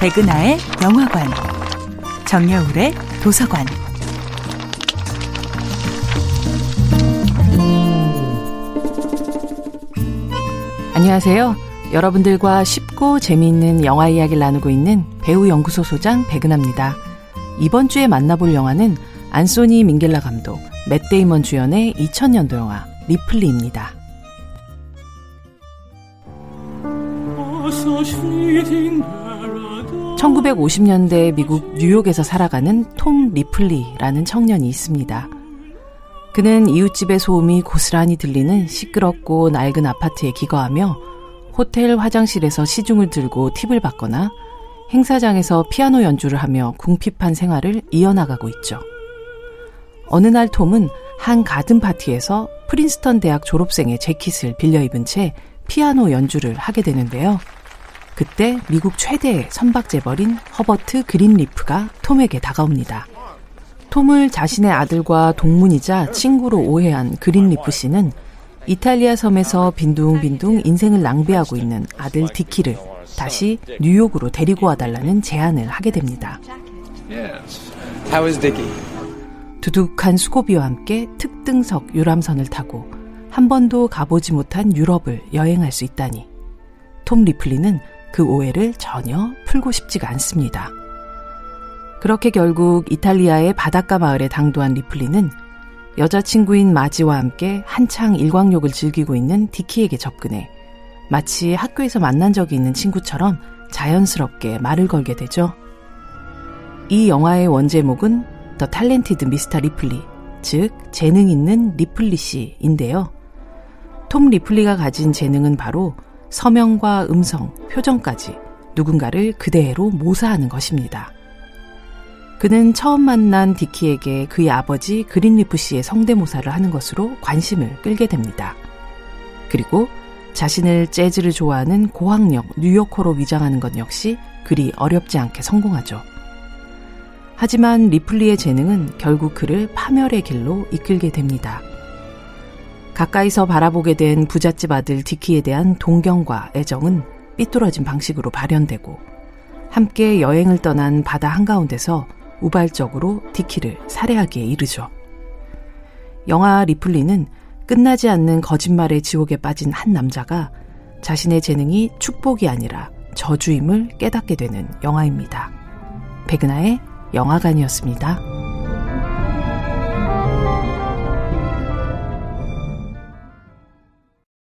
백은하의 영화관, 정여울의 도서관. 안녕하세요. 여러분들과 쉽고 재미있는 영화 이야기를 나누고 있는 배우 연구소 소장 백은하입니다. 이번 주에 만나볼 영화는 안소니 민겔라 감독, 맷 데이먼 주연의 2000년도 영화 리플리입니다. 1950년대 미국 뉴욕에서 살아가는 톰 리플리라는 청년이 있습니다. 그는 이웃집의 소음이 고스란히 들리는 시끄럽고 낡은 아파트에 기거하며 호텔 화장실에서 시중을 들고 팁을 받거나 행사장에서 피아노 연주를 하며 궁핍한 생활을 이어나가고 있죠. 어느 날 톰은 한 가든 파티에서 프린스턴 대학 졸업생의 재킷을 빌려 입은 채 피아노 연주를 하게 되는데요. 그때 미국 최대의 선박 재벌인 허버트 그린리프가 톰에게 다가옵니다. 톰을 자신의 아들과 동문이자 친구로 오해한 그린리프 씨는 이탈리아 섬에서 빈둥빈둥 인생을 낭비하고 있는 아들 디키를 다시 뉴욕으로 데리고 와달라는 제안을 하게 됩니다. 두둑한 수고비와 함께 특등석 유람선을 타고 한 번도 가보지 못한 유럽을 여행할 수 있다니 톰 리플리는 그 오해를 전혀 풀고 싶지가 않습니다. 그렇게 결국 이탈리아의 바닷가 마을에 당도한 리플리는 여자친구인 마지와 함께 한창 일광욕을 즐기고 있는 디키에게 접근해 마치 학교에서 만난 적이 있는 친구처럼 자연스럽게 말을 걸게 되죠. 이 영화의 원제목은 The Talented Mr. Ripley, 즉 재능 있는 리플리 씨인데요. 톰 리플리가 가진 재능은 바로 서명과 음성, 표정까지 누군가를 그대로 모사하는 것입니다. 그는 처음 만난 디키에게 그의 아버지 그린리프 씨의 성대모사를 하는 것으로 관심을 끌게 됩니다. 그리고 자신을 재즈를 좋아하는 고학력 뉴요커로 위장하는 것 역시 그리 어렵지 않게 성공하죠. 하지만 리플리의 재능은 결국 그를 파멸의 길로 이끌게 됩니다. 가까이서 바라보게 된 부잣집 아들 디키에 대한 동경과 애정은 삐뚤어진 방식으로 발현되고 함께 여행을 떠난 바다 한가운데서 우발적으로 디키를 살해하기에 이르죠. 영화 리플리는 끝나지 않는 거짓말의 지옥에 빠진 한 남자가 자신의 재능이 축복이 아니라 저주임을 깨닫게 되는 영화입니다. 백은하의 영화관이었습니다.